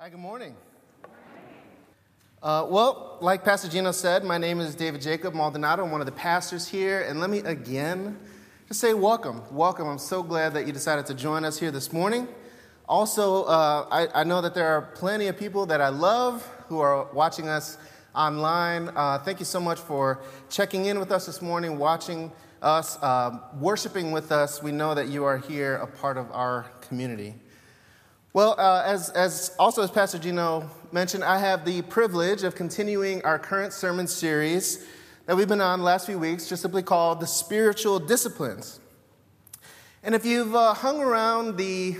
Hi, good morning. Uh, well, like Pastor Gino said, my name is David Jacob Maldonado. I'm one of the pastors here. And let me again just say welcome. Welcome. I'm so glad that you decided to join us here this morning. Also, uh, I, I, know that there are plenty of people that I love who are watching us online. Uh, thank you so much for checking in with us this morning, watching us, uh, worshiping with us. We know that you are here, a part of our community. Well, uh, as, as also as Pastor Gino mentioned, I have the privilege of continuing our current sermon series that we've been on the last few weeks, just simply called The Spiritual Disciplines. And if you've uh, hung around the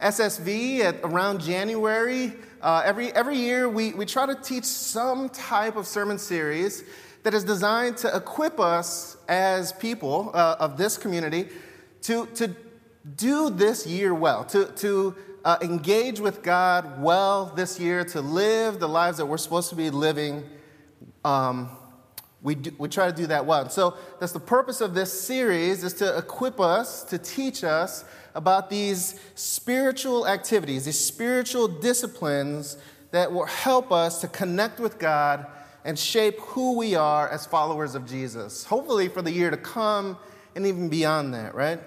SSV at around January, uh, every, every year we, we try to teach some type of sermon series that is designed to equip us as people uh, of this community to, to do this year well, to, to uh, engage with God well this year, to live the lives that we're supposed to be living. Um, we, do, we try to do that well. So that's the purpose of this series is to equip us, to teach us about these spiritual activities, these spiritual disciplines that will help us to connect with God and shape who we are as followers of Jesus. Hopefully for the year to come and even beyond that, right?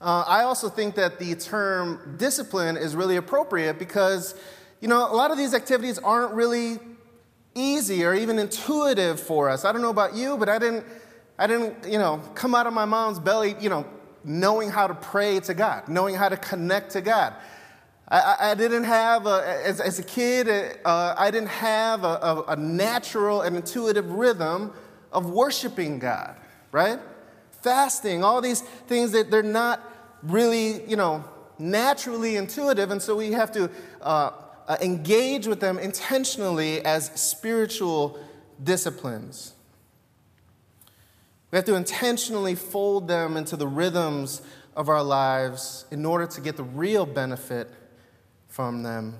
Uh, I also think that the term discipline is really appropriate because, you know, a lot of these activities aren't really easy or even intuitive for us. I don't know about you, but I didn't, I didn't, you know, come out of my mom's belly, you know, knowing how to pray to God, knowing how to connect to God. I, I didn't have, a, as, as, a kid, uh, I didn't have a, a, a natural and intuitive rhythm of worshiping God, right? fasting, all these things that they're not really, you know, naturally intuitive. And so we have to uh, uh, engage with them intentionally as spiritual disciplines. We have to intentionally fold them into the rhythms of our lives in order to get the real benefit from them.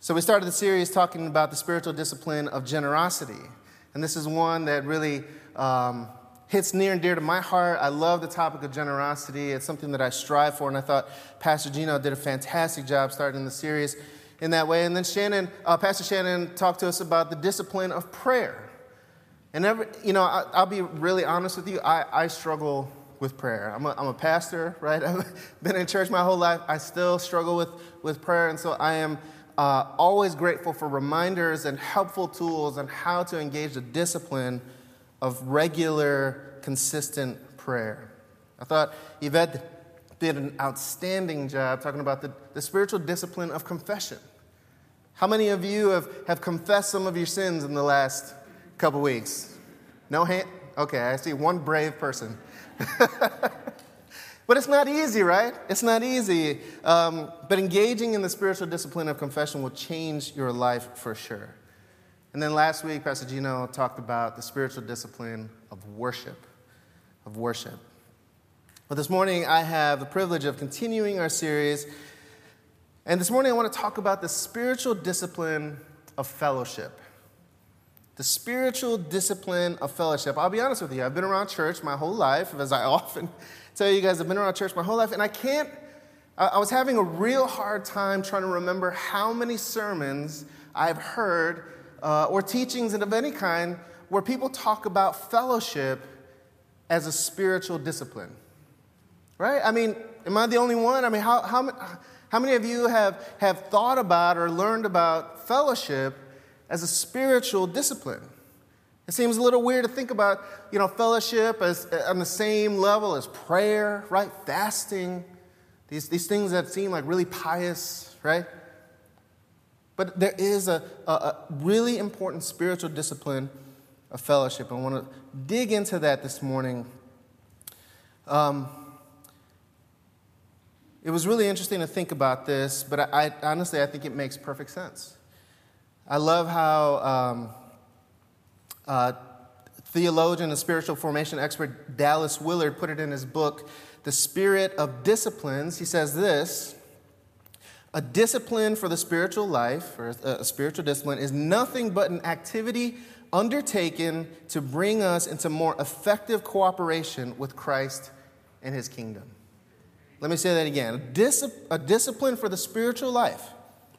So, we started the series talking about the spiritual discipline of generosity. And this is one that really um, hits near and dear to my heart. I love the topic of generosity. It's something that I strive for, and I thought Pastor Gino did a fantastic job starting the series in that way. And then Shannon, uh, Pastor Shannon talked to us about the discipline of prayer. And every, you know, I, will be really honest with you. I, I struggle with prayer. I'm a, I'm a pastor, right? I've been in church my whole life. I still struggle with, with prayer, and so I am uh, always grateful for reminders and helpful tools on how to engage the discipline of regular, consistent prayer. I thought Yvette did an outstanding job talking about the, the spiritual discipline of confession. How many of you have, have confessed some of your sins in the last couple weeks? No hand? Okay, I see one brave person. But it's not easy, right? It's not easy. Um, but engaging in the spiritual discipline of confession will change your life for sure. And then last week, Pastor Gino talked about the spiritual discipline of worship. Of worship. But this morning, I have the privilege of continuing our series. And this morning, I want to talk about the spiritual discipline of fellowship. The spiritual discipline of fellowship. I'll be honest with you, I've been around church my whole life, as I often tell you guys, I've been around church my whole life, and I can't, I was having a real hard time trying to remember how many sermons I've heard uh, or teachings of any kind where people talk about fellowship as a spiritual discipline. Right? I mean, am I the only one? I mean, how, how, how many of you have, have thought about or learned about fellowship as a spiritual discipline? It seems a little weird to think about, you know, fellowship as on the same level as prayer, right? Fasting, these, these things that seem like really pious, right? But there is a, a, a really important spiritual discipline of fellowship. I want to dig into that this morning. Um, it was really interesting to think about this, but I, I, honestly, I think it makes perfect sense. I love how um, uh, theologian and spiritual formation expert Dallas Willard put it in his book, The Spirit of Disciplines. He says this A discipline for the spiritual life, or a spiritual discipline, is nothing but an activity undertaken to bring us into more effective cooperation with Christ and his kingdom. Let me say that again. A, dis- a discipline for the spiritual life.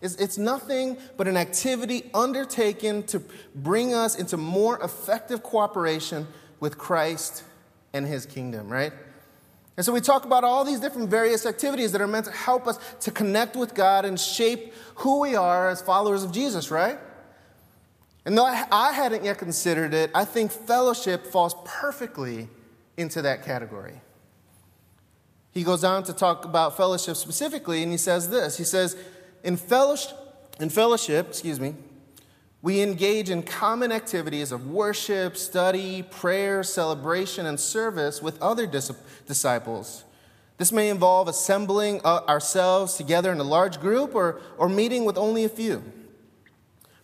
It's, it's nothing but an activity undertaken to bring us into more effective cooperation with Christ and his kingdom, right? And so we talk about all these different various activities that are meant to help us to connect with God and shape who we are as followers of Jesus, right? And though I hadn't yet considered it, I think fellowship falls perfectly into that category. He goes on to talk about fellowship specifically, and he says this He says, In fellowship, in fellowship excuse me, we engage in common activities of worship, study, prayer, celebration, and service with other dis- disciples. This may involve assembling uh, ourselves together in a large group or, or meeting with only a few.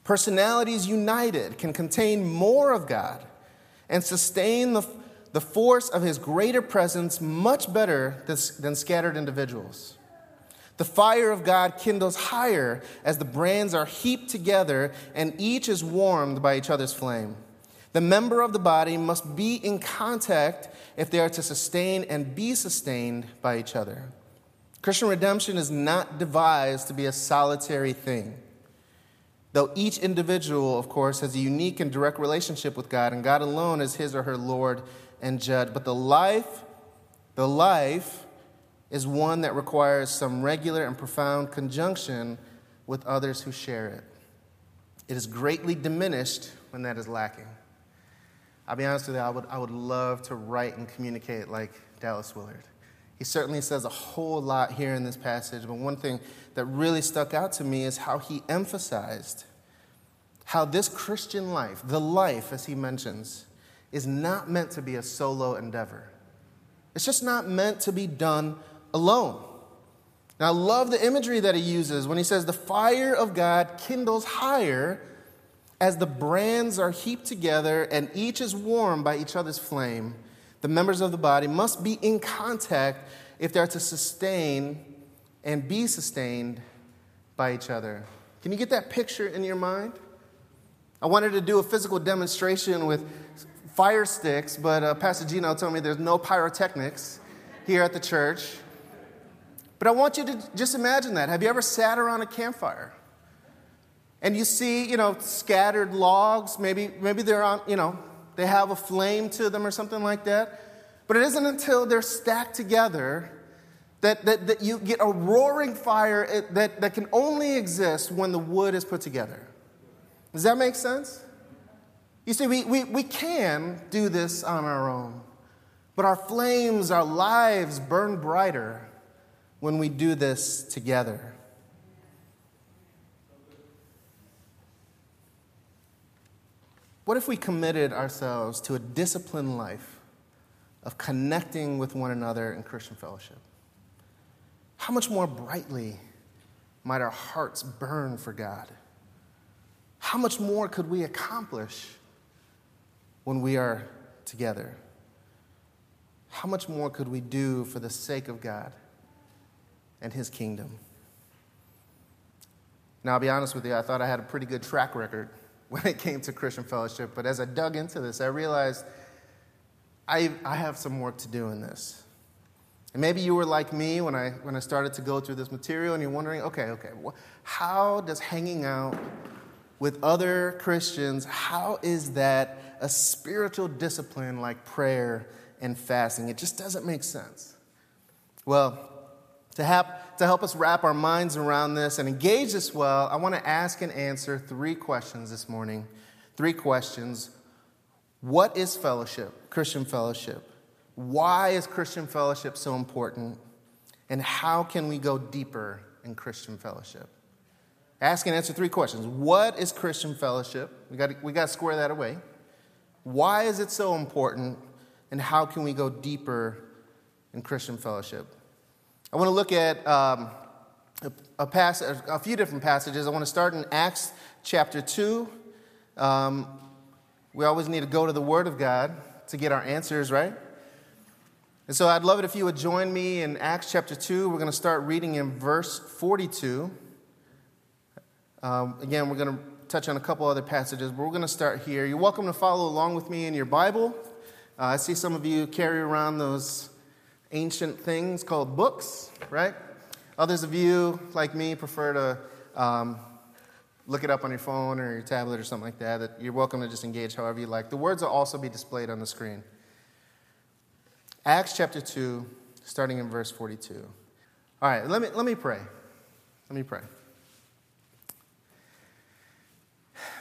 Personalities united can contain more of God and sustain the, the force of His greater presence much better than, than scattered individuals. The fire of God kindles higher as the brands are heaped together and each is warmed by each other's flame. The member of the body must be in contact if they are to sustain and be sustained by each other. Christian redemption is not devised to be a solitary thing. Though each individual, of course, has a unique and direct relationship with God, and God alone is his or her Lord and judge. But the life, the life is one that requires some regular and profound conjunction with others who share it. It is greatly diminished when that is lacking. I'll be honest with you, I would, I would love to write and communicate like Dallas Willard. He certainly says a whole lot here in this passage, but one thing that really stuck out to me is how he emphasized how this Christian life, the life, as he mentions, is not meant to be a solo endeavor. It's just not meant to be done alone. Now, I love the imagery that he uses when he says, The fire of God kindles higher as the brands are heaped together and each is warmed by each other's flame. The members of the body must be in contact if they're to sustain and be sustained by each other. Can you get that picture in your mind? I wanted to do a physical demonstration with fire sticks, but uh, Pastor Gino told me there's no pyrotechnics here at the church. But I want you to just imagine that. Have you ever sat around a campfire? And you see, you know, scattered logs, maybe, maybe they're on, you know, they have a flame to them or something like that. But it isn't until they're stacked together that, that, that you get a roaring fire eh, that, that can only exist when the wood is put together. Does that make sense? You see, we, we, we can do this on our own, but our flames, our lives burn brighter when we do this together. What if we committed ourselves to a disciplined life of connecting with one another in Christian fellowship? How much more brightly might our hearts burn for God? How much more could we accomplish when we are together? How much more could we do for the sake of God? And his kingdom. Now, I'll be honest with you, I thought I had a pretty good track record when it came to Christian fellowship, but as I dug into this, I realized I, I have some work to do in this. And maybe you were like me when I, when I started to go through this material and you're wondering, okay, okay, how does hanging out with other Christians, how is that a spiritual discipline like prayer and fasting? It just doesn't make sense. Well, to help, to help us wrap our minds around this and engage this well, I want to ask and answer three questions this morning. Three questions. What is fellowship, Christian fellowship? Why is Christian fellowship so important? And how can we go deeper in Christian fellowship? Ask and answer three questions. What is Christian fellowship? We got we got to square that away. Why is it so important? And how can we go deeper in Christian fellowship? I want to look at um, a, a, a few different passages. I want to start in Acts chapter 2. Um, we always need to go to the Word of God to get our answers, right? And so I'd love it if you would join me in Acts chapter 2. We're going to start reading in verse 42. Um, again, we're going to touch on a couple other passages, but we're going to start here. You're welcome to follow along with me in your Bible. Uh, I see some of you carry around those ancient things called books, right? Others of you, like me, prefer to um, look it up on your phone or your tablet or something like that. that. You're welcome to just engage however you like. The words will also be displayed on the screen. Acts chapter 2, starting in verse 42. All right, let me, let me pray. Let me pray.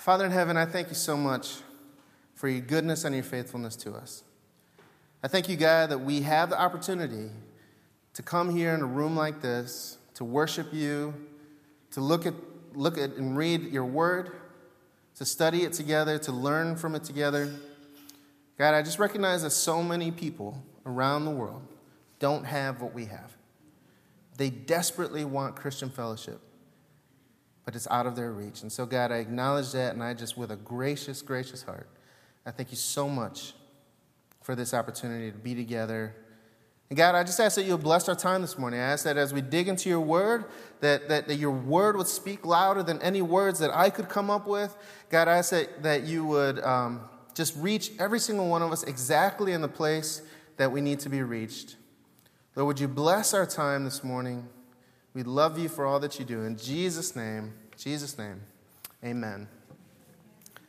Father in heaven, I thank you so much for your goodness and your faithfulness to us. I thank you, God, that we have the opportunity to come here in a room like this, to worship you, to look at, look at and read your word, to study it together, to learn from it together. God, I just recognize that so many people around the world don't have what we have. They desperately want Christian fellowship but it's out of their reach. And so, God, I acknowledge that, and I just, with a gracious, gracious heart, I thank you so much for this opportunity to be together. And God, I just ask that you'll bless our time this morning. I ask that as we dig into your word, that, that, that your word would speak louder than any words that I could come up with. God, I ask that, that you would um, just reach every single one of us exactly in the place that we need to be reached. Lord, would you bless our time this morning? We love you for all that you do. In Jesus' name, Jesus' name, amen.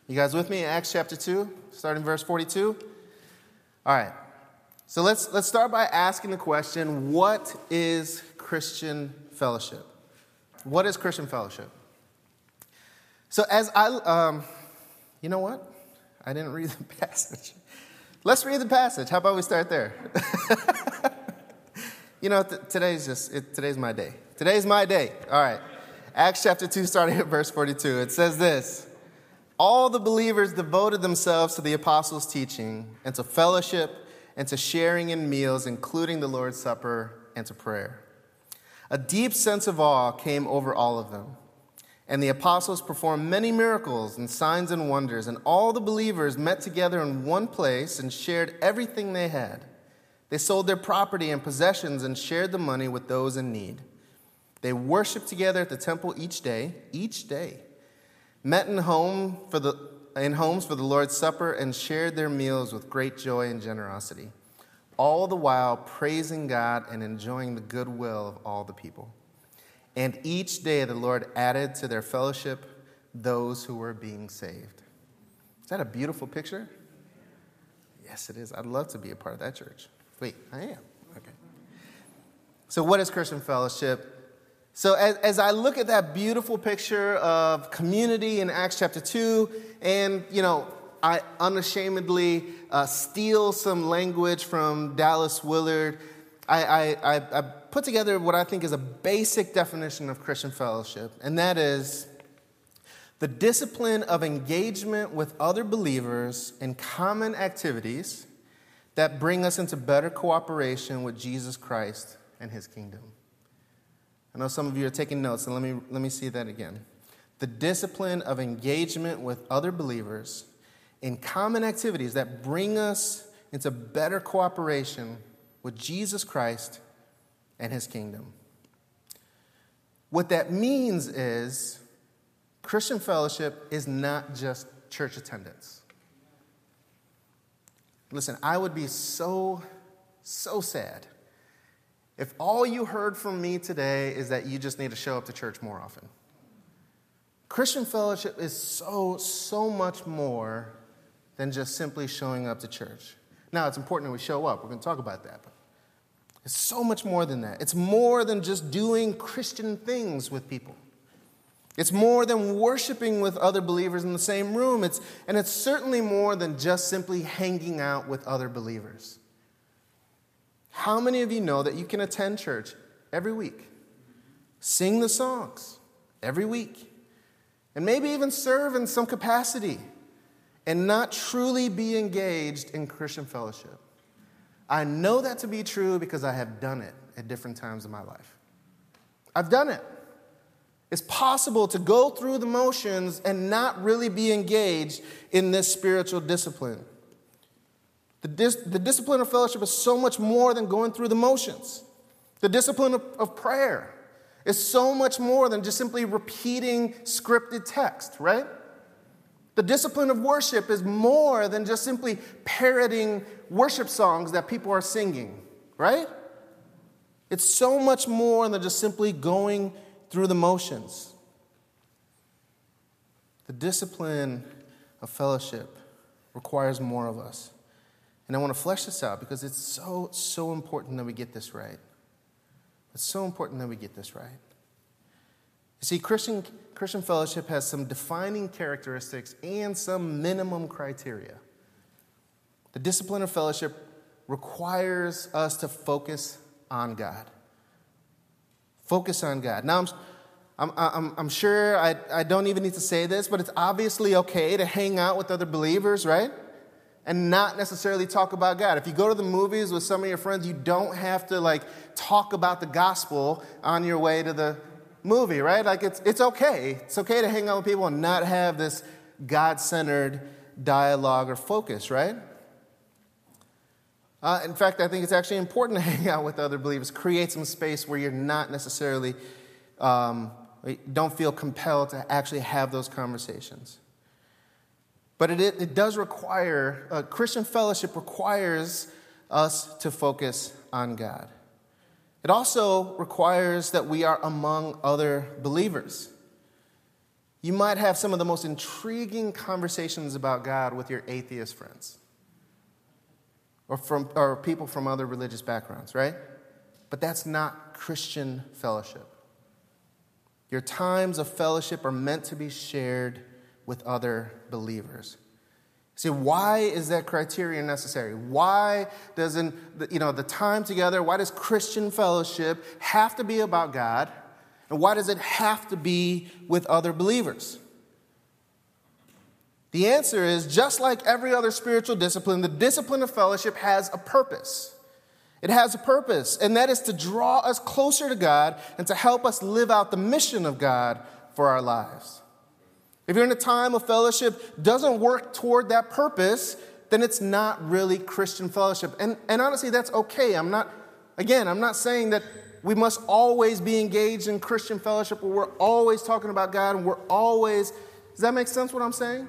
You guys with me? Acts chapter 2, starting verse 42. All right. So let's, let's start by asking the question what is Christian fellowship? What is Christian fellowship? So, as I, um, you know what? I didn't read the passage. Let's read the passage. How about we start there? you know, th- today's just, it, today's my day. Today's my day. All right. Acts chapter 2, starting at verse 42. It says this All the believers devoted themselves to the apostles' teaching and to fellowship and to sharing in meals, including the Lord's Supper and to prayer. A deep sense of awe came over all of them. And the apostles performed many miracles and signs and wonders, and all the believers met together in one place and shared everything they had. They sold their property and possessions and shared the money with those in need. They worshiped together at the temple each day, each day, met in, home for the, in homes for the Lord's Supper, and shared their meals with great joy and generosity, all the while praising God and enjoying the goodwill of all the people. And each day the Lord added to their fellowship those who were being saved. Is that a beautiful picture? Yes, it is. I'd love to be a part of that church. Wait, I am. Okay. So, what is Christian fellowship? So, as, as, I look at that beautiful picture of community in Acts chapter 2, and, you know, I unashamedly uh, steal some language from Dallas Willard, I, I, I, put together what I think is a basic definition of Christian fellowship, and that is the discipline of engagement with other believers in common activities that bring us into better cooperation with Jesus Christ and his kingdom. I know some of you are taking notes, and let me, let me see that again. The discipline of engagement with other believers in common activities that bring us into better cooperation with Jesus Christ and his kingdom. What that means is Christian fellowship is not just church attendance. Listen, I would be so, so sad if all you heard from me today is that you just need to show up to church more often. Christian fellowship is so, so much more than just simply showing up to church. Now, it's important that we show up. We're going to talk about that. But it's so much more than that. It's more than just doing Christian things with people. It's more than worshiping with other believers in the same room. It's, and it's certainly more than just simply hanging out with other believers. How many of you know that you can attend church every week, sing the songs every week, and maybe even serve in some capacity and not truly be engaged in Christian fellowship? I know that to be true because I have done it at different times in my life. I've done it. It's possible to go through the motions and not really be engaged in this spiritual discipline. The, dis- the discipline of fellowship is so much more than going through the motions. The discipline of, of prayer is so much more than just simply repeating scripted text, right? The discipline of worship is more than just simply parroting worship songs that people are singing, right? It's so much more than just simply going through the motions. The discipline of fellowship requires more of us. And I want to flesh this out because it's so, so important that we get this right. It's so important that we get this right. You see, Christian, Christian fellowship has some defining characteristics and some minimum criteria. The discipline of fellowship requires us to focus on God. Focus on God. Now, I'm, I'm, I'm, I'm sure I, I don't even need to say this, but it's obviously okay to hang out with other believers, right? And not necessarily talk about God. If you go to the movies with some of your friends, you don't have to like talk about the gospel on your way to the movie, right? Like it's, it's okay. It's okay to hang out with people and not have this God centered dialogue or focus, right? Uh, in fact, I think it's actually important to hang out with other believers, create some space where you're not necessarily, um, don't feel compelled to actually have those conversations. But it, it does require, uh, Christian fellowship requires us to focus on God. It also requires that we are among other believers. You might have some of the most intriguing conversations about God with your atheist friends or, from, or people from other religious backgrounds, right? But that's not Christian fellowship. Your times of fellowship are meant to be shared with other believers. See, why is that criteria necessary? Why doesn't, you know, the time together, why does Christian fellowship have to be about God? And why does it have to be with other believers? The answer is just like every other spiritual discipline, the discipline of fellowship has a purpose. It has a purpose, and that is to draw us closer to God and to help us live out the mission of God for our lives. If you're in a time of fellowship doesn't work toward that purpose, then it's not really Christian fellowship. And, and honestly, that's okay. I'm not, again, I'm not saying that we must always be engaged in Christian fellowship where we're always talking about God and we're always, does that make sense what I'm saying?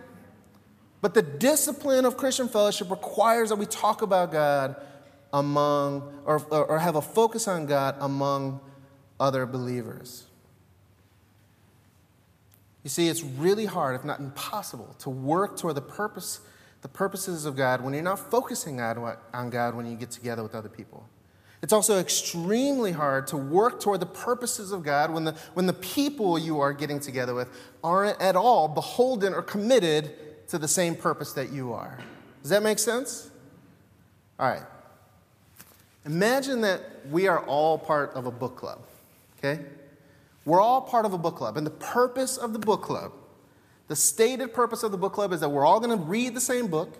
But the discipline of Christian fellowship requires that we talk about God among, or, or have a focus on God among other believers. You see, it's really hard, if not impossible, to work toward the purpose, the purposes of God when you're not focusing on God when you get together with other people. It's also extremely hard to work toward the purposes of God when the, when the people you are getting together with aren't at all beholden or committed to the same purpose that you are. Does that make sense? All right. Imagine that we are all part of a book club, okay? We're all part of a book club, and the purpose of the book club, the stated purpose of the book club, is that we're all going to read the same book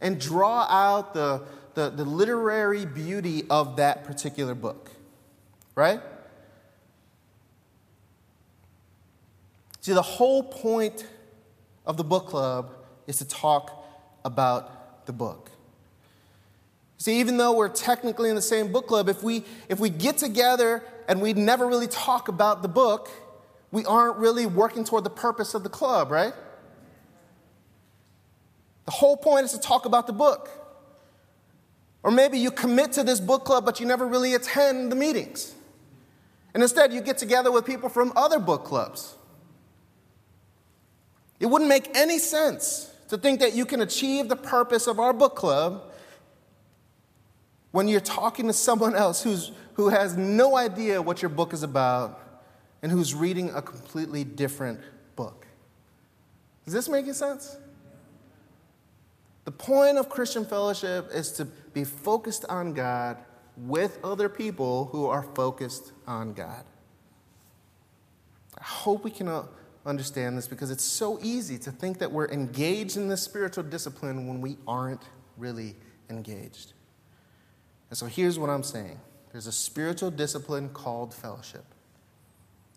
and draw out the, the, the literary beauty of that particular book, right? See, the whole point of the book club is to talk about the book. See, even though we're technically in the same book club, if we, if we get together and we never really talk about the book, we aren't really working toward the purpose of the club, right? The whole point is to talk about the book. Or maybe you commit to this book club, but you never really attend the meetings. And instead, you get together with people from other book clubs. It wouldn't make any sense to think that you can achieve the purpose of our book club when you're talking to someone else who's, who has no idea what your book is about and who's reading a completely different book. Is this making sense? The point of Christian fellowship is to be focused on God with other people who are focused on God. I hope we can uh, understand this because it's so easy to think that we're engaged in this spiritual discipline when we aren't really engaged. And so here's what I'm saying there's a spiritual discipline called fellowship,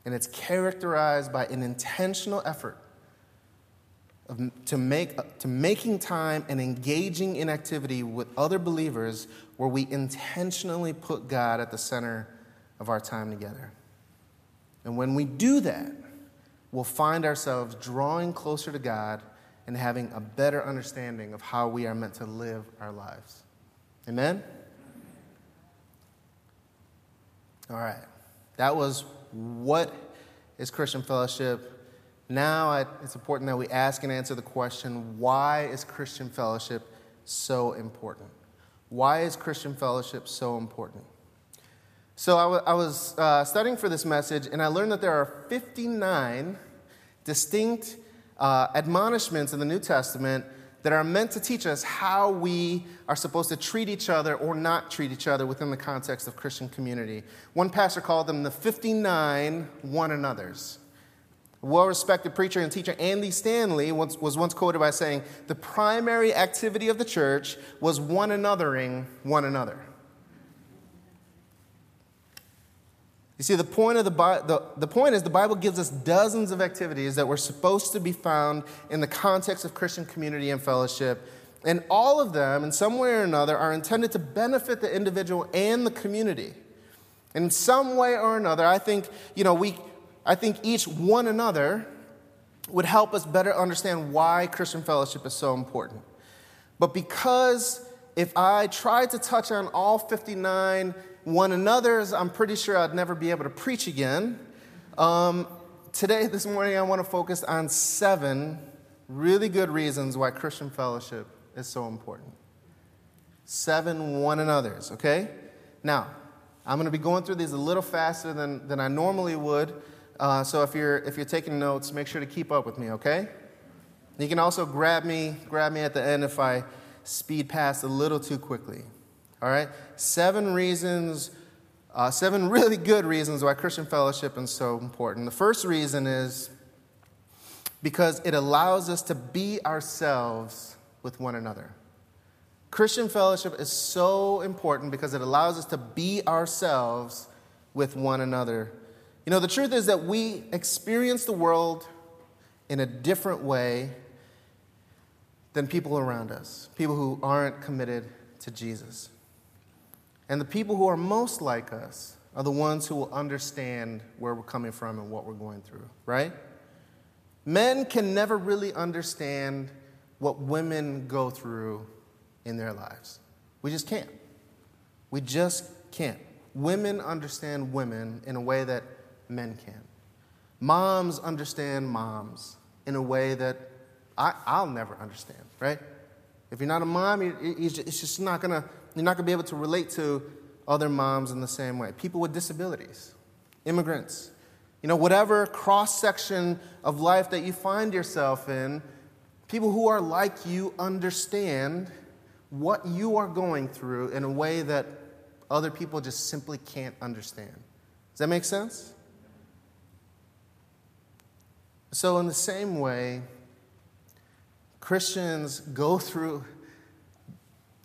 and it's characterized by an intentional effort. Of, to, make, to making time and engaging in activity with other believers where we intentionally put God at the center of our time together. And when we do that, we'll find ourselves drawing closer to God and having a better understanding of how we are meant to live our lives. Amen? All right. That was what is Christian fellowship. Now it's important that we ask and answer the question why is Christian fellowship so important? Why is Christian fellowship so important? So I, w- I was uh, studying for this message, and I learned that there are 59 distinct uh, admonishments in the New Testament that are meant to teach us how we are supposed to treat each other or not treat each other within the context of Christian community. One pastor called them the 59 one another's. Well respected preacher and teacher, Andy Stanley, was once quoted by saying, The primary activity of the church was one anothering one another. You see, the point, of the, the, the point is the Bible gives us dozens of activities that were supposed to be found in the context of Christian community and fellowship. And all of them, in some way or another, are intended to benefit the individual and the community. In some way or another, I think, you know, we, I think each one another would help us better understand why Christian fellowship is so important. But because if I tried to touch on all 59 one another's, I'm pretty sure I'd never be able to preach again. Um, today, this morning, I want to focus on seven really good reasons why Christian fellowship is so important. Seven one another's, okay? Now, I'm going to be going through these a little faster than, than I normally would. Uh, so if you're, if you're taking notes, make sure to keep up with me, okay? You can also grab me, grab me at the end if I speed past a little too quickly. All right? Seven reasons, uh, seven really good reasons why Christian fellowship is so important. The first reason is because it allows us to be ourselves with one another. Christian fellowship is so important because it allows us to be ourselves with one another. You know, the truth is that we experience the world in a different way than people around us, people who aren't committed to Jesus. And the people who are most like us are the ones who will understand where we're coming from and what we're going through, right? Men can never really understand what women go through in their lives. We just can't. We just can't. Women understand women in a way that men can. Moms understand moms in a way that I, will never understand, right? If you're not a mom, it's just not gonna you're not going to be able to relate to other moms in the same way. People with disabilities, immigrants, you know, whatever cross section of life that you find yourself in, people who are like you understand what you are going through in a way that other people just simply can't understand. Does that make sense? So, in the same way, Christians go through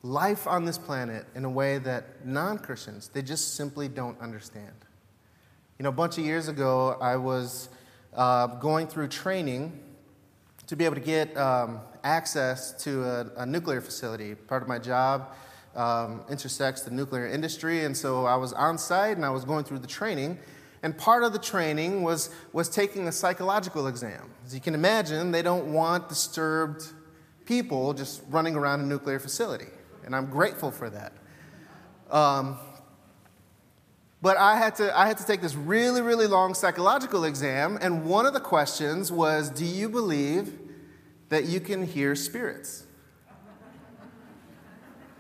life on this planet in a way that non Christians, they just simply don't understand. You know, a bunch of years ago, I was uh, going through training to be able to get um, access to a, a, nuclear facility. Part of my job um, intersects the nuclear industry, and so I was on site and I was going through the training. And part of the training was, was taking a psychological exam. As you can imagine, they don't want disturbed people just running around a nuclear facility and I'm grateful for that. Um, but I had, to, I had to take this really, really long psychological exam, and one of the questions was Do you believe that you can hear spirits?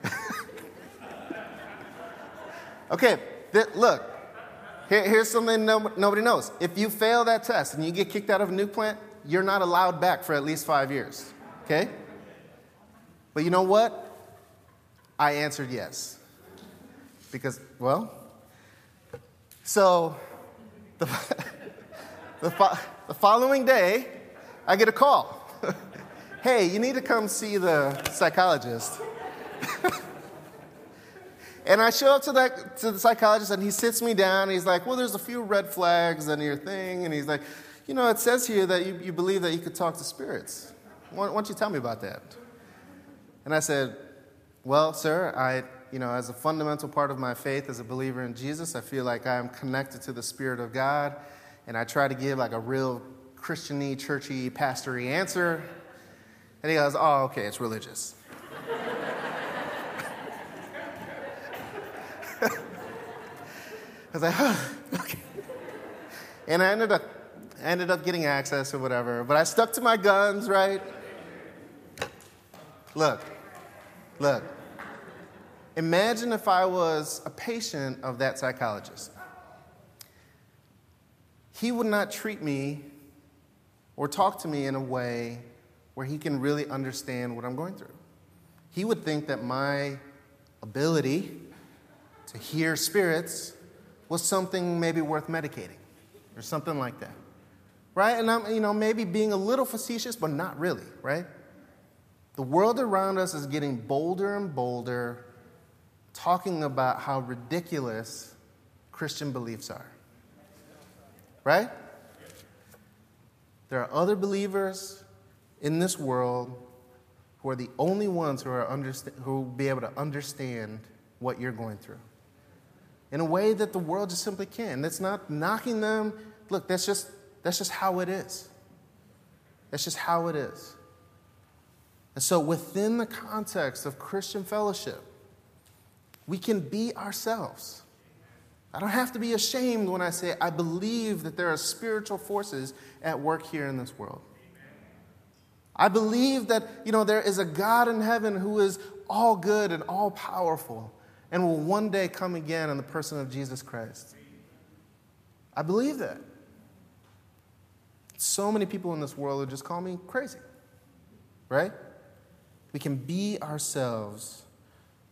okay, th- look, here, here's something no, nobody knows. If you fail that test and you get kicked out of a nuke plant, you're not allowed back for at least five years, okay? But you know what? I answered yes. Because, well, so the, the, the following day, I get a call. hey, you need to come see the psychologist. and I show up to, that, to the psychologist, and he sits me down, and he's like, Well, there's a few red flags in your thing. And he's like, You know, it says here that you, you believe that you could talk to spirits. Why, why don't you tell me about that? And I said, well, sir, I, you know, as a fundamental part of my faith as a believer in Jesus, I feel like I am connected to the Spirit of God, and I try to give like a real Christiany, churchy, pastory answer. And he goes, Oh, okay, it's religious. I was like, huh, okay. And I ended up, I ended up getting access or whatever. But I stuck to my guns, right? Look, look. Imagine if I was a patient of that psychologist. He would not treat me or talk to me in a way where he can really understand what I'm going through. He would think that my ability to hear spirits was something maybe worth medicating or something like that. Right? And I'm, you know, maybe being a little facetious, but not really, right? The world around us is getting bolder and bolder, talking about how ridiculous Christian beliefs are. Right? There are other believers in this world who are the only ones who, are who will be able to understand what you're going through in a way that the world just simply can't. That's not knocking them. Look, that's just, that's just how it is. That's just how it is. And so, within the context of Christian fellowship, we can be ourselves. I don't have to be ashamed when I say I believe that there are spiritual forces at work here in this world. I believe that, you know, there is a God in heaven who is all good and all powerful and will one day come again in the person of Jesus Christ. I believe that. So many people in this world would just call me crazy, right? We can be ourselves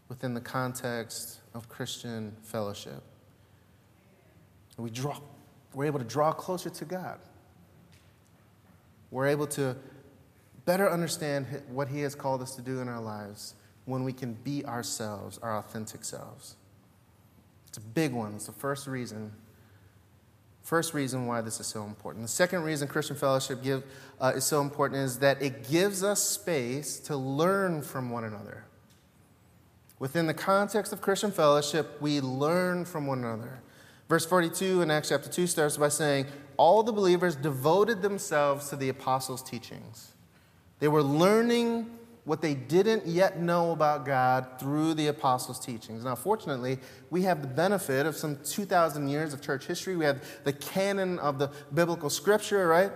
within the context of Christian fellowship. We draw, we're able to draw closer to God. We're able to better understand what He has called us to do in our lives when we can be ourselves, our authentic selves. It's a big one. It's the first reason. First reason why this is so important. The second reason Christian fellowship give, uh, is so important is that it gives us space to learn from one another. Within the context of Christian fellowship, we learn from one another. Verse 42 in Acts chapter 2 starts by saying, All the believers devoted themselves to the apostles' teachings. They were learning what they didn't yet know about God through the apostles' teachings. Now, fortunately, we have the benefit of some 2,000 years of church history. We have the canon of the biblical scripture, right?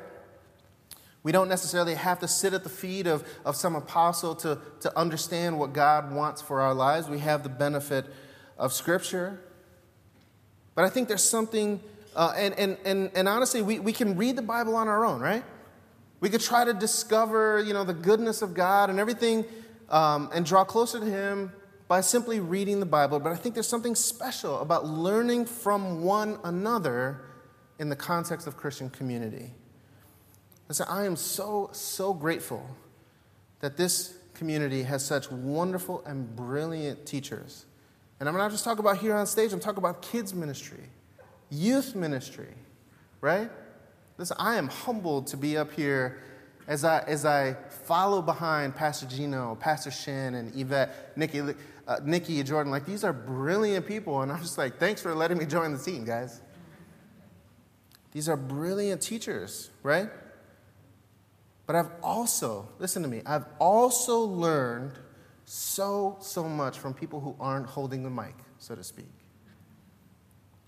We don't necessarily have to sit at the feet of, of some apostle to, to understand what God wants for our lives. We have the benefit of scripture. But I think there's something, uh, and, and, and, and honestly, we, we can read the Bible on our own, right? We could try to discover, you know, the goodness of God and everything um, and draw closer to Him by simply reading the Bible. But I think there's something special about learning from one another in the context of Christian community. Listen, I am so, so grateful that this community has such wonderful and brilliant teachers. And I'm not just talking about here on stage, I'm talking about kids' ministry, youth ministry, right? Listen, I am humbled to be up here as I, as I follow behind Pastor Gino, Pastor Shen, and Yvette, Nikki, uh, Nikki, Jordan. Like, these are brilliant people. And I'm just like, thanks for letting me join the team, guys. These are brilliant teachers, right? But I've also, listen to me, I've also learned so, so much from people who aren't holding the mic, so to speak.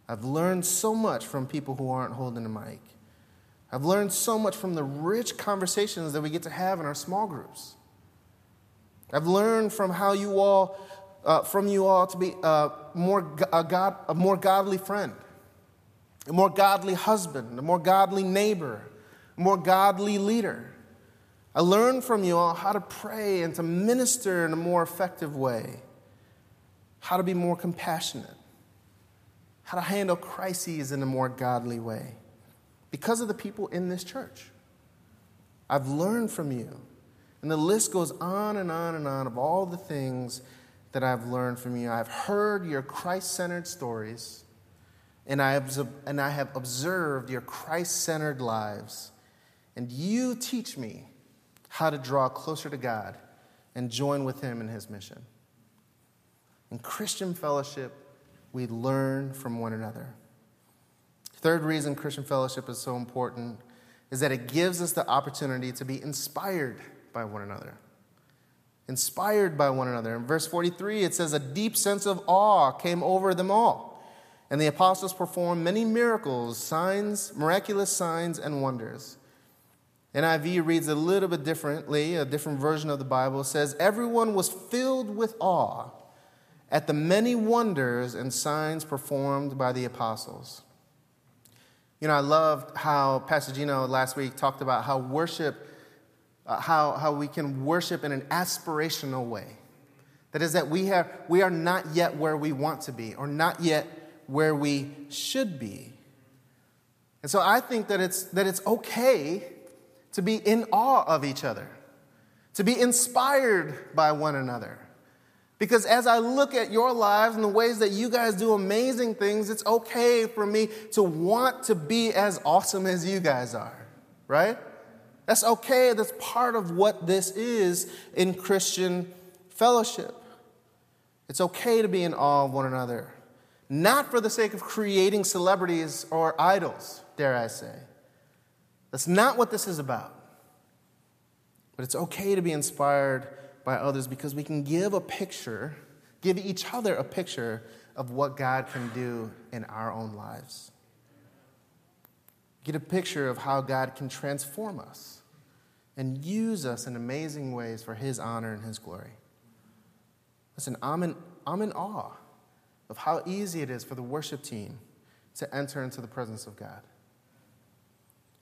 I've learned so much from people who aren't holding the mic. I've learned so much from the rich conversations that we get to have in our small groups. I've learned from how you all, uh, from you all, to be uh, more a, God, a more godly friend, a more godly husband, a more godly neighbor, a more godly leader. I learned from you all how to pray and to minister in a more effective way, how to be more compassionate, how to handle crises in a more godly way because of the people in this church. I've learned from you. And the list goes on and on and on of all the things that I've learned from you. I've heard your Christ centered stories, and I, have, and I have observed your Christ centered lives. And you teach me how to draw closer to God and join with Him in His mission. In Christian fellowship, we learn from one another. Third reason Christian fellowship is so important is that it gives us the opportunity to be inspired by one another. Inspired by one another. In verse 43, it says, A deep sense of awe came over them all. And the apostles performed many miracles, signs, miraculous signs, and wonders. NIV reads a little bit differently, a different version of the Bible. Says, Everyone was filled with awe at the many wonders and signs performed by the apostles. You know, I loved how Pastor Gino last week talked about how worship, uh, how, how we can worship in an aspirational way. That is, that we, have, we are not yet where we want to be, or not yet where we should be. And so I think that it's, that it's okay to be in awe of each other, to be inspired by one another. Because as I look at your lives and the ways that you guys do amazing things, it's okay for me to want to be as awesome as you guys are, right? That's okay. That's part of what this is in Christian fellowship. It's okay to be in awe of one another, not for the sake of creating celebrities or idols, dare I say. That's not what this is about. But it's okay to be inspired by others because we can give a picture, give each other a picture of what God can do in our own lives. Get a picture of how God can transform us and use us in amazing ways for His honor and His glory. Listen, I'm in, I'm in awe of how easy it is for the worship team to enter into the presence of God.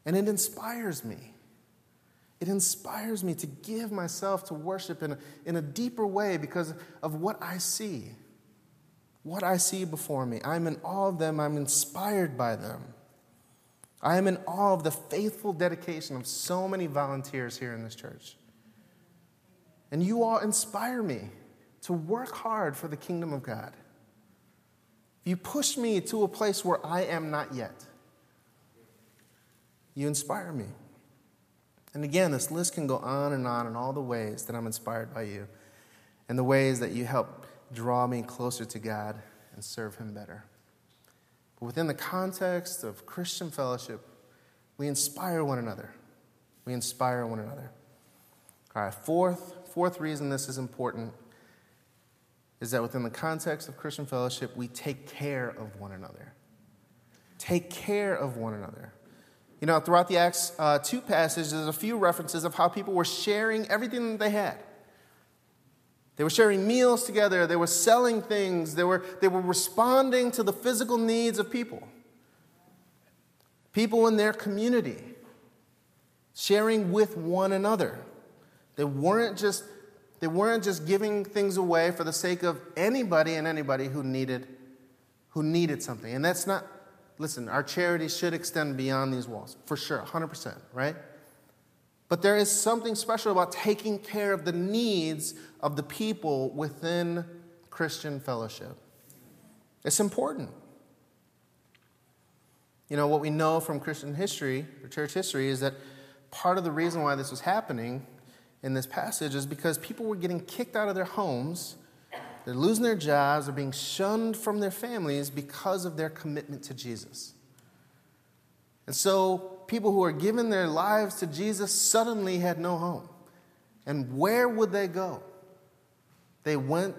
And it inspires me it inspires me to give myself to worship in a, in a deeper way because of what I see. What I see before me. I'm in awe of them, I'm inspired by them. I am in awe of the faithful dedication of so many volunteers here in this church. And you all inspire me to work hard for the kingdom of God. You push me to a place where I am not yet. You inspire me. And again, this list can go on and on in all the ways that I'm inspired by you and the ways that you help draw me closer to God and serve Him better. But within the context of Christian fellowship, we inspire one another. We inspire one another. All right, fourth, fourth reason this is important is that within the context of Christian fellowship, we take care of one another. Take care of one another. You know, throughout the Acts uh, 2 passage, there's a few references of how people were sharing everything that they had. They were sharing meals together, they were selling things, they were, they were responding to the physical needs of people. People in their community, sharing with one another. They weren't just, they weren't just giving things away for the sake of anybody and anybody who needed, who needed something. And that's not listen, our charity should extend beyond these walls, for sure, 100%, right? But there is something special about taking care of the needs of the people within Christian fellowship. It's important. You know, what we know from Christian history, or church history, is that part of the reason why this was happening in this passage is because people were getting kicked out of their homes they're losing their jobs, they're being shunned from their families because of their commitment to Jesus. And so, people who are giving their lives to Jesus suddenly had no home. And where would they go? They went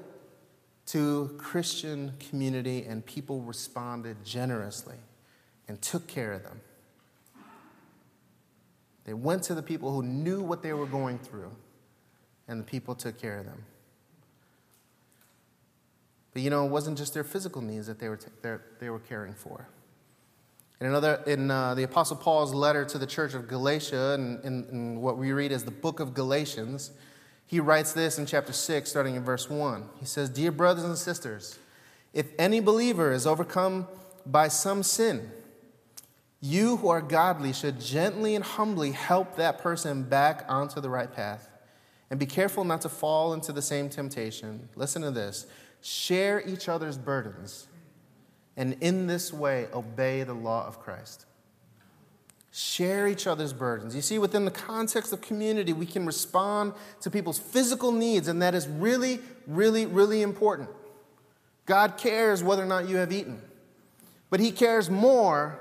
to Christian community, and people responded generously and took care of them. They went to the people who knew what they were going through, and the people took care of them. But you know, it wasn't just their physical needs that they were, they were caring for. In, another, in uh, the Apostle Paul's letter to the church of Galatia, and in, in what we read as the book of Galatians, he writes this in chapter 6, starting in verse 1. He says, Dear brothers and sisters, if any believer is overcome by some sin, you who are godly should gently and humbly help that person back onto the right path. And be careful not to fall into the same temptation. Listen to this share each other's burdens, and in this way obey the law of Christ. Share each other's burdens. You see, within the context of community, we can respond to people's physical needs, and that is really, really, really important. God cares whether or not you have eaten, but He cares more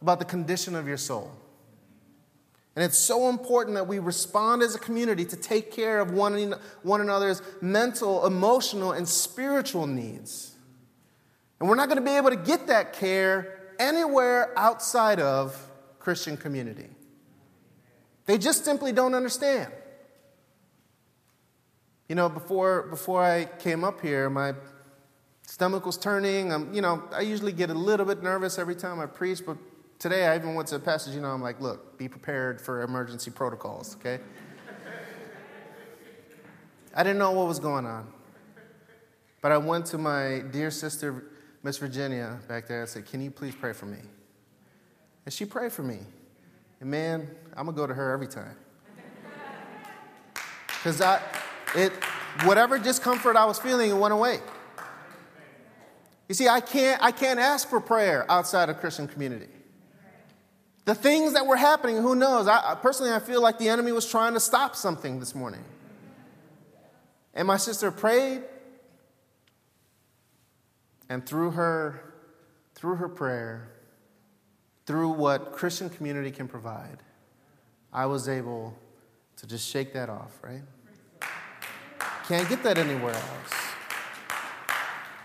about the condition of your soul. And it's so important that we respond as a community to take care of one, one another's mental, emotional, and spiritual needs. And we're not going to be able to get that care anywhere outside of Christian community. They just simply don't understand. You know, before, before I came up here, my stomach was turning. I'm, you know, I usually get a little bit nervous every time I preach, but today I even went to the passage, you know, I'm like, look, be prepared for emergency protocols, okay? I didn't know what was going on. But I went to my dear sister, Miss Virginia, back there. I said, Can you please pray for me? And she prayed for me. And man, I'm going to go to her every time. Because I, it, whatever discomfort I was feeling, it went away. You see, I can't, I can't ask for prayer outside of Christian community. The things that were happening, who knows? I, personally, I feel like the enemy was trying to stop something this morning. And my sister prayed, and through her, through her prayer, through what Christian community can provide, I was able to just shake that off, right? Can't get that anywhere else.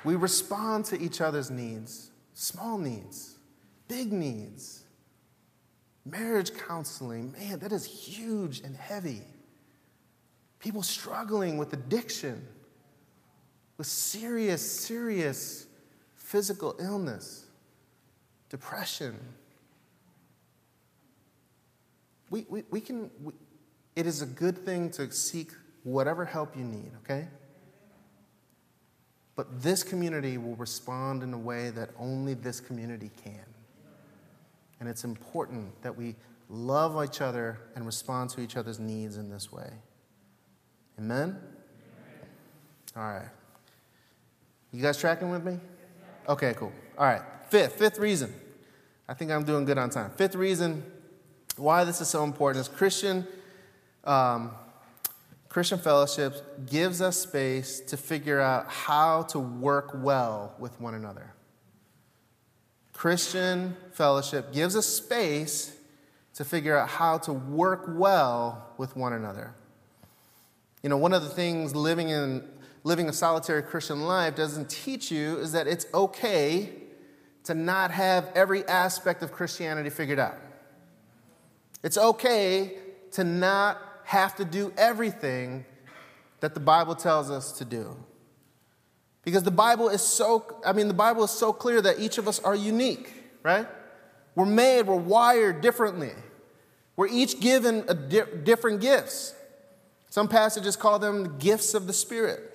We respond to each other's needs, small needs, big needs. Marriage counseling, man, that is huge and heavy. People struggling with addiction, with serious, serious physical illness, depression. We, we, we can, we, it is a good thing to seek whatever help you need, okay? But this community will respond in a way that only this community can. And it's important that we love each other and respond to each other's needs in this way. Amen? All right. You guys tracking with me? Okay, cool. All right. Fifth, fifth reason. I think I'm doing good on time. Fifth reason why this is so important is Christian um, Christian fellowships gives us space to figure out how to work well with one another. Christian fellowship gives us space to figure out how to work well with one another. You know, one of the things living in living a solitary Christian life doesn't teach you is that it's okay to not have every aspect of Christianity figured out. It's okay to not have to do everything that the Bible tells us to do. Because the Bible is so, I mean, the Bible is so clear that each of us are unique, right? We're made, we're wired differently. We're each given di- different gifts. Some passages call them the gifts of the Spirit.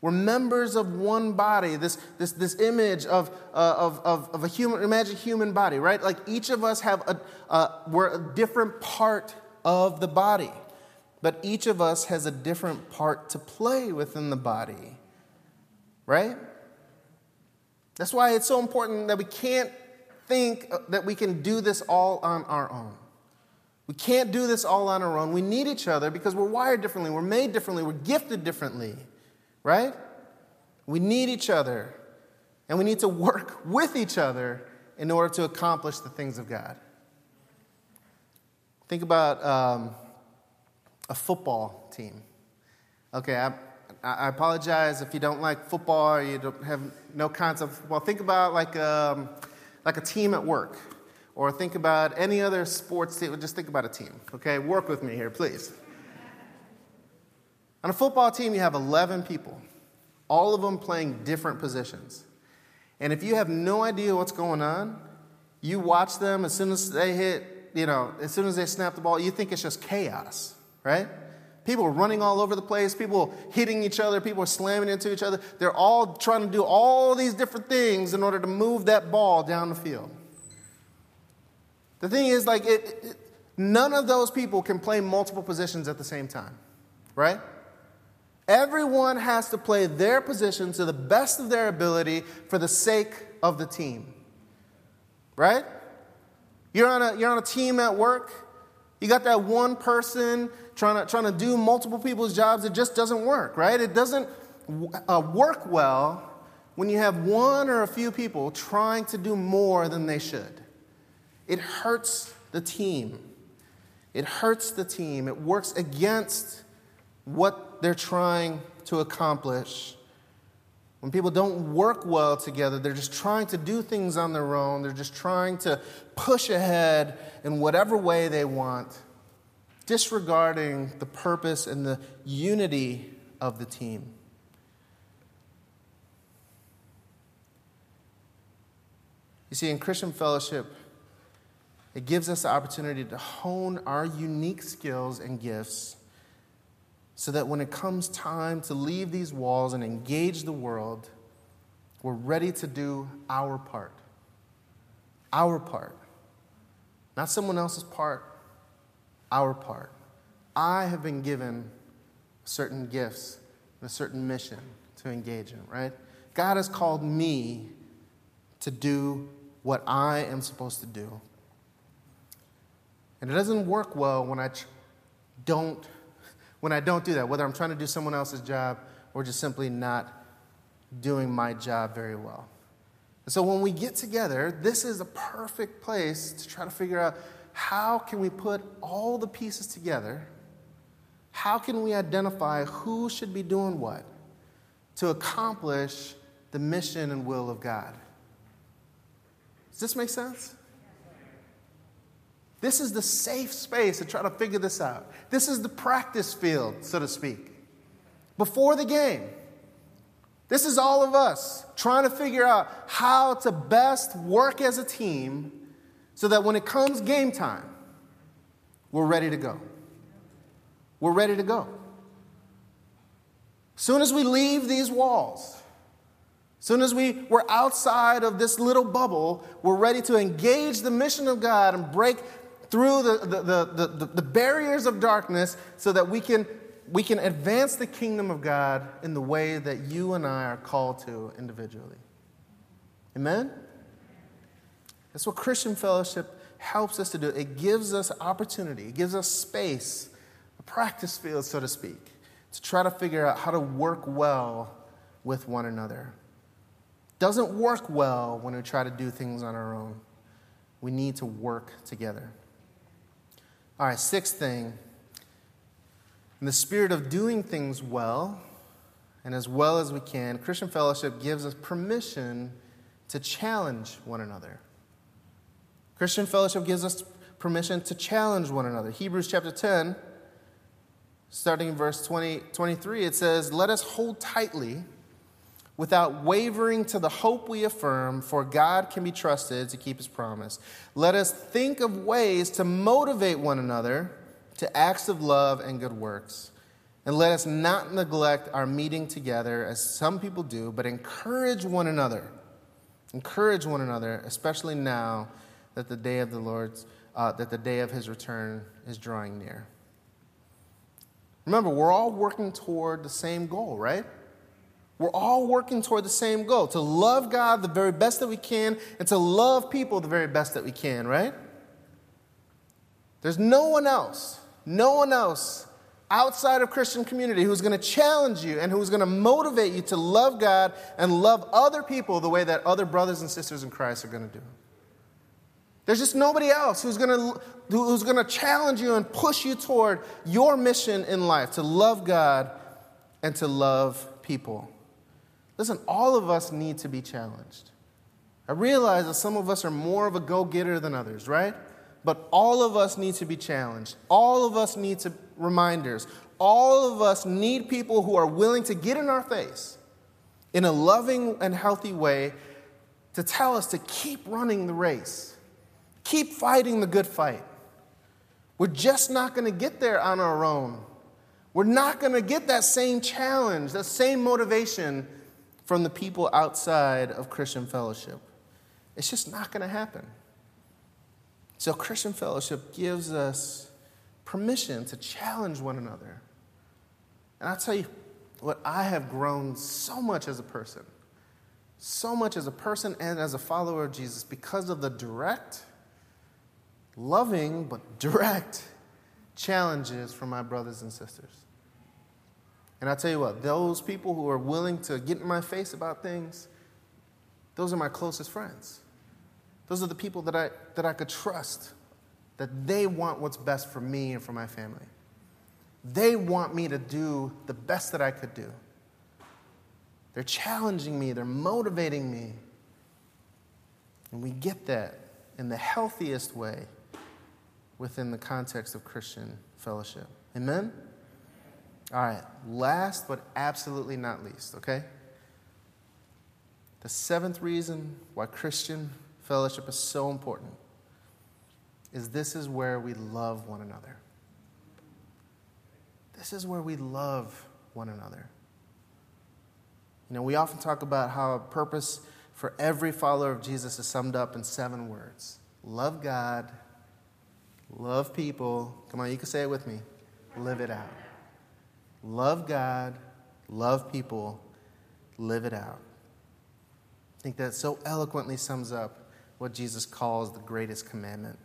We're members of one body, this, this, this image of, uh, of, of, of, a human, imagine human body, right? Like each of us have a, uh, we're a different part of the body. But each of us has a different part to play within the body, right? That's why it's so important that we can't think that we can do this all on our own. We can't do this all on our own. We need each other because we're wired differently, we're made differently, we're gifted differently, right? We need each other, and we need to work with each other in order to accomplish the things of God. Think about um, a football team. Okay, I, I apologize if you don't like football or you don't have no concept. Well, think about like, um, like a team at work, or think about any other sports team. Just think about a team. Okay, work with me here, please. On a football team, you have 11 people, all of them playing different positions. And if you have no idea what's going on, you watch them as soon as they hit you know, as soon as they snap the ball, you think it's just chaos, right? People running all over the place, people hitting each other, people slamming into each other. They're all trying to do all these different things in order to move that ball down the field. The thing is, like, it, it, none of those people can play multiple positions at the same time, right? Everyone has to play their position to the best of their ability for the sake of the team, right? You're on a, you're on a team at work. You got that one person trying to, trying to do multiple people's jobs. It just doesn't work, right? It doesn't uh, work well when you have one or a few people trying to do more than they should. It hurts the team. It hurts the team. It works against what they're trying to accomplish. When people don't work well together, they're just trying to do things on their own, they're just trying to push ahead in whatever way they want, disregarding the purpose and the unity of the team. You see, in Christian fellowship, it gives us the opportunity to hone our unique skills and gifts so that when it comes time to leave these walls and engage the world, we're ready to do our part. Our part. Not someone else's part, our part. I have been given certain gifts and a certain mission to engage in, right? God has called me to do what I am supposed to do. And it doesn't work well when I don't when I don't do that, whether I'm trying to do someone else's job or just simply not doing my job very well. And so when we get together, this is a perfect place to try to figure out how can we put all the pieces together? How can we identify who should be doing what to accomplish the mission and will of God? Does this make sense? This is the safe space to try to figure this out. This is the practice field, so to speak. Before the game, this is all of us trying to figure out how to best work as a team so that when it comes game time, we're ready to go. We're ready to go. Soon as we leave these walls, soon as we, we're outside of this little bubble, we're ready to engage the mission of God and break through the, the, the, the, barriers of darkness so that we can, we can advance the kingdom of God in the way that you and I are called to individually. Amen? That's what Christian fellowship helps us to do. It gives us opportunity, it gives us space, a practice field, so to speak, to try to figure out how to work well with one another. Doesn't work well when we try to do things on our own. We need to work together. All right, sixth thing. In the spirit of doing things well and as well as we can, Christian fellowship gives us permission to challenge one another. Christian fellowship gives us permission to challenge one another. Hebrews chapter 10, starting in verse 20, 23, it says, Let us hold tightly without wavering to the hope we affirm, for God can be trusted to keep his promise. Let us think of ways to motivate one another to acts of love and good works. And let us not neglect our meeting together as some people do, but encourage one another. Encourage one another, especially now that the day of the Lord's, uh, that the day of his return is drawing near. Remember, we're all working toward the same goal, right? We're all working toward the same goal to love God the very best that we can and to love people the very best that we can, right? There's no one else, no one else outside of Christian community who's going to challenge you and who's going to motivate you to love God and love other people the way that other brothers and sisters in Christ are going to do. There's just nobody else who's going to who's going to challenge you and push you toward your mission in life to love God and to love people. Listen, all of us need to be challenged. I realize that some of us are more of a go getter than others, right? But all of us need to be challenged. All of us need to, reminders. All of us need people who are willing to get in our face in a loving and healthy way to tell us to keep running the race, keep fighting the good fight. We're just not going to get there on our own. We're not going to get that same challenge, that same motivation from the people outside of Christian fellowship. It's just not going to happen. So, Christian fellowship gives us permission to challenge one another. And I'll tell you what, I have grown so much as a person, so much as a person and as a follower of Jesus because of the direct, loving, but direct challenges from my brothers and sisters. And I tell you what, those people who are willing to get in my face about things, those are my closest friends. Those are the people that I, that I could trust, that they want what's best for me and for my family. They want me to do the best that I could do. They're challenging me, they're motivating me. And we get that in the healthiest way within the context of Christian fellowship. Amen? All right, last but absolutely not least, okay? The seventh reason why Christian fellowship is so important is this is where we love one another. This is where we love one another. You know, we often talk about how a purpose for every follower of Jesus is summed up in seven words love God, love people. Come on, you can say it with me. Live it out. Love God, love people, live it out. I think that so eloquently sums up what Jesus calls the greatest commandment.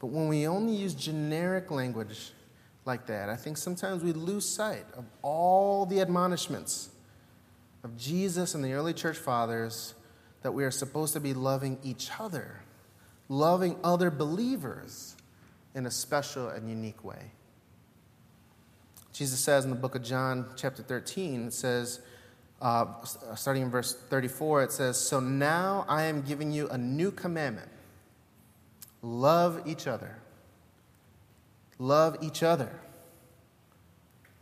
But when we only use generic language like that, I think sometimes we lose sight of all the admonishments of Jesus and the early church fathers that we are supposed to be loving each other, loving other believers in a special and unique way. Jesus says in the book of John, chapter 13, it says, uh, starting in verse 34, it says, So now I am giving you a new commandment love each other. Love each other.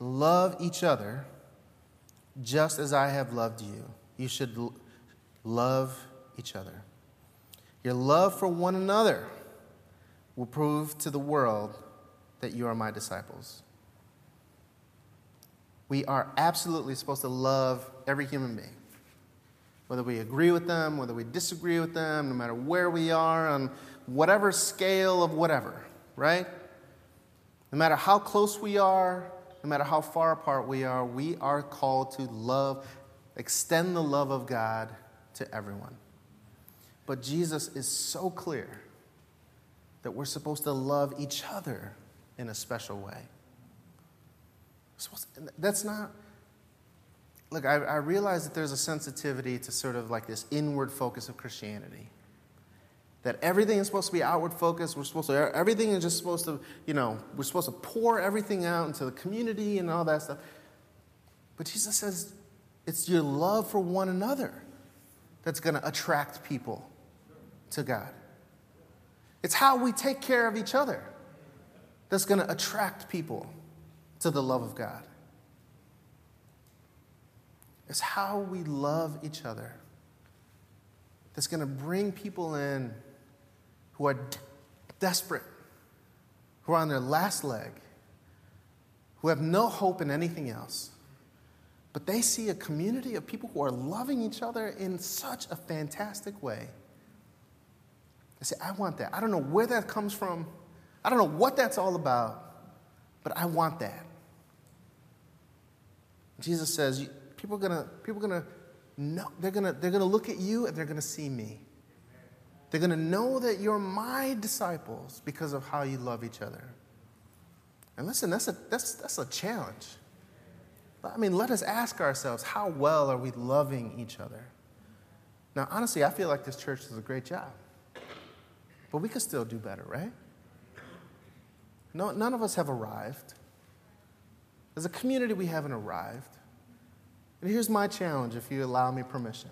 Love each other just as I have loved you. You should l- love each other. Your love for one another will prove to the world that you are my disciples. We are absolutely supposed to love every human being. Whether we agree with them, whether we disagree with them, no matter where we are on whatever scale of whatever, right? No matter how close we are, no matter how far apart we are, we are called to love, extend the love of God to everyone. But Jesus is so clear that we're supposed to love each other in a special way. That's not, look, I, I realize that there's a sensitivity to sort of like this inward focus of Christianity that everything is supposed to be outward focused. We're supposed to, everything is just supposed to, you know, we're supposed to pour everything out into the community and all that stuff. But Jesus says it's your love for one another that's going to attract people to God. It's how we take care of each other that's going to attract people to the love of God. It's how we love each other that's going to bring people in who are d- desperate, who are on their last leg, who have no hope in anything else. But they see a community of people who are loving each other in such a fantastic way. They say, I want that. I don't know where that comes from. I don't know what that's all about, but I want that. Jesus says, people are gonna, people are gonna know, they're gonna, they're gonna look at you and they're gonna see me. They're to know that you're my disciples because of how you love each other. And listen, that's a, that's, that's a challenge. I mean, let us ask ourselves how well are we loving each other? Now, honestly, I feel like this church does a great job. But we could still do better, right? No, none of us have arrived. As a community, we haven't arrived. And here's my challenge, if you allow me permission.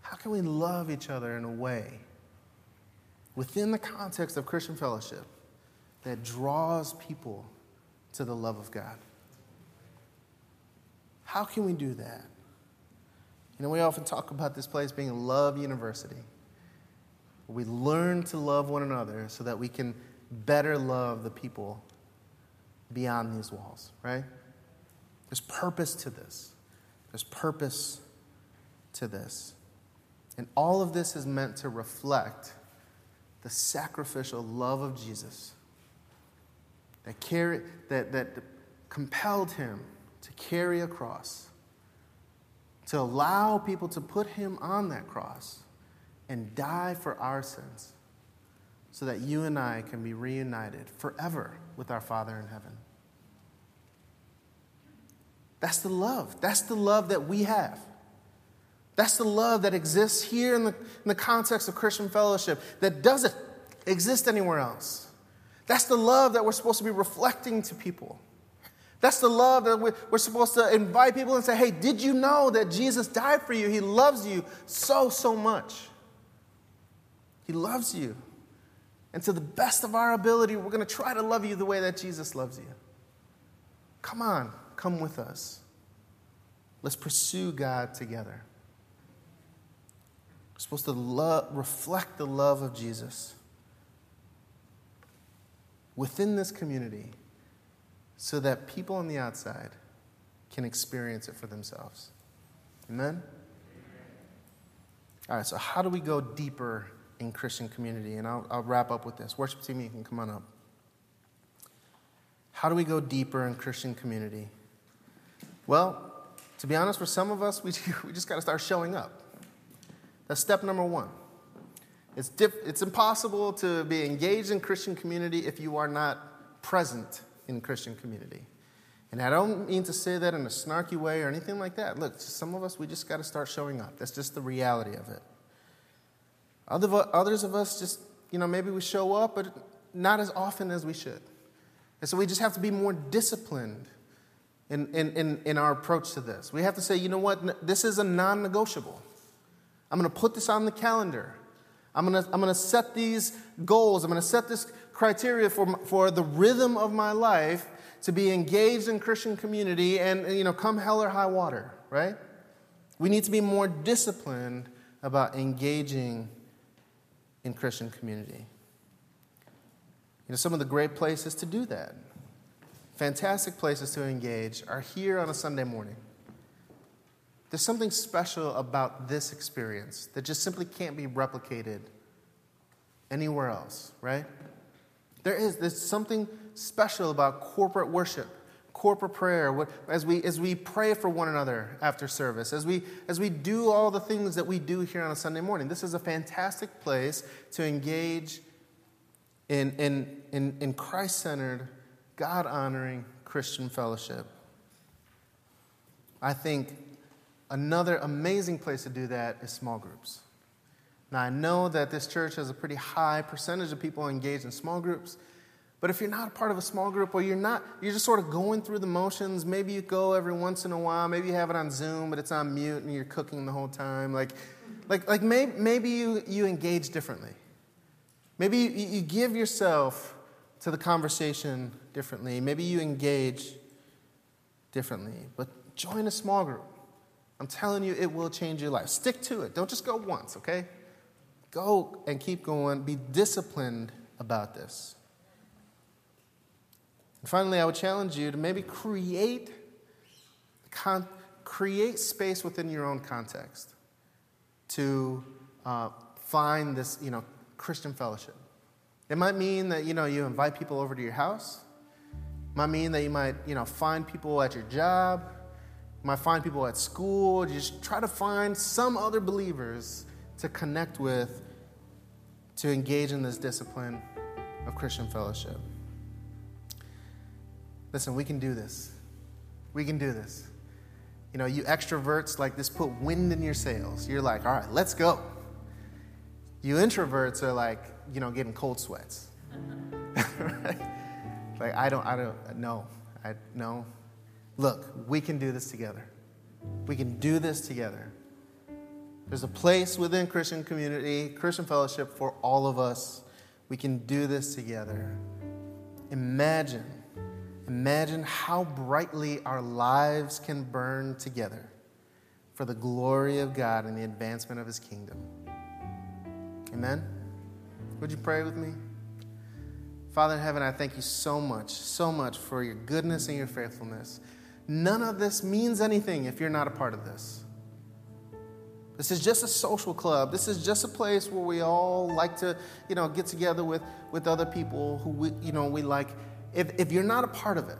How can we love each other in a way within the context of Christian fellowship that draws people to the love of God? How can we do that? You know, we often talk about this place being a love university. We learn to love one another so that we can better love the people beyond these walls, right? There's purpose to this. There's purpose to this. And all of this is meant to reflect the sacrificial love of Jesus that, carry, that, that compelled him to carry a cross, to allow people to put him on that cross and die for our sins, so that you and I can be reunited forever with our Father in heaven. That's the love. That's the love that we have. That's the love that exists here in the, in the context of Christian fellowship that doesn't exist anywhere else. That's the love that we're supposed to be reflecting to people. That's the love that we're, we're supposed to invite people and say, hey, did you know that Jesus died for you? He loves you so, so much. He loves you. And to the best of our ability, we're going to try to love you the way that Jesus loves you. Come on, come with us. Let's pursue God together. We're supposed to love, reflect the love of Jesus within this community so that people on the outside can experience it for themselves. Amen? All right, so how do we go deeper in Christian community? And I'll, I'll wrap up with this. Worship team, you can come on up. How do we go deeper in Christian community? Well, to be honest, for some of us, we, we just got to start showing up. That's step number one. It's, it's impossible to be engaged in Christian community if you are not present in Christian community. And I don't mean to say that in a snarky way or anything like that. Look, some of us, we just got to start showing up. That's just the reality of it. Other, others of us just, you know, maybe we show up, but not as often as we should. And so we just have to be more disciplined in, in, in, in our approach to this. We have to say, you know what, this is a non negotiable. I'm going to put this on the calendar. I'm going to, I'm going to set these goals. I'm going to set this criteria for, for the rhythm of my life to be engaged in Christian community and, you know, come hell or high water, right? We need to be more disciplined about engaging in Christian community. You know, some of the great places to do that, fantastic places to engage, are here on a Sunday morning. There's something special about this experience that just simply can't be replicated anywhere else, right? There is there's something special about corporate worship, corporate prayer, as we, as we pray for one another after service, as we, as we do all the things that we do here on a Sunday morning. This is a fantastic place to engage in, in, in, in Christ centered, God honoring Christian fellowship. I think Another amazing place to do that is small groups. Now, I know that this church has a pretty high percentage of people engaged in small groups, but if you're not a part of a small group or you're not, you're just sort of going through the motions, maybe you go every once in a while, maybe you have it on Zoom, but it's on mute and you're cooking the whole time. Like, like, like maybe, maybe you, you engage differently. Maybe you, you give yourself to the conversation differently. Maybe you engage differently. But join a small group. I'm telling you, it will change your life. Stick to it. Don't just go once, okay? Go and keep going. Be disciplined about this. And finally, I would challenge you to maybe create, con- create space within your own context to uh, find this, you know, Christian fellowship. It might mean that, you know, you invite people over to your house. It might mean that you might, you know, find people at your job you might find people at school. You just try to find some other believers to connect with to engage in this discipline of Christian fellowship. Listen, we can do this. We can do this. You know, you extroverts like this put wind in your sails. You're like, all right, let's go. You introverts are like, you know, getting cold sweats. right? Like, I don't, I don't, no, I, no, Look, we can do this together. We can do this together. There's a place within Christian community, Christian fellowship for all of us. We can do this together. Imagine, imagine how brightly our lives can burn together for the glory of God and the advancement of His kingdom. Amen? Would you pray with me? Father in heaven, I thank you so much, so much for your goodness and your faithfulness. None of this means anything if you're not a part of this. This is just a social club. This is just a place where we all like to, you know, get together with, with other people who we, you know, we like. If, if you're not a part of it,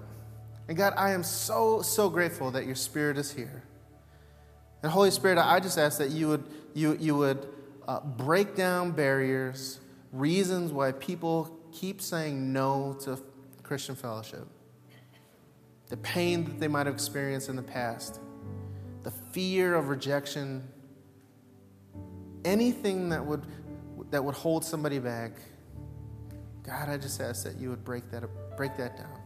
and God, I am so, so grateful that your spirit is here. And Holy Spirit, I just ask that you would, you, you would uh, break down barriers, reasons why people keep saying no to Christian fellowship the pain that they might have experienced in the past, the fear of rejection, anything that would, that would hold somebody back. God, I just ask that you would break that, break that down.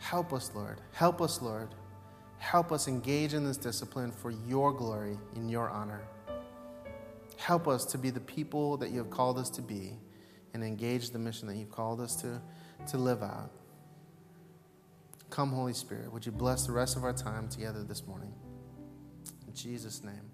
Help us, Lord. Help us, Lord. Help us engage in this discipline for your glory, in your honor. Help us to be the people that you have called us to be and engage the mission that you've called us to, to live out. Come, Holy Spirit, would you bless the rest of our time together this morning? In Jesus' name.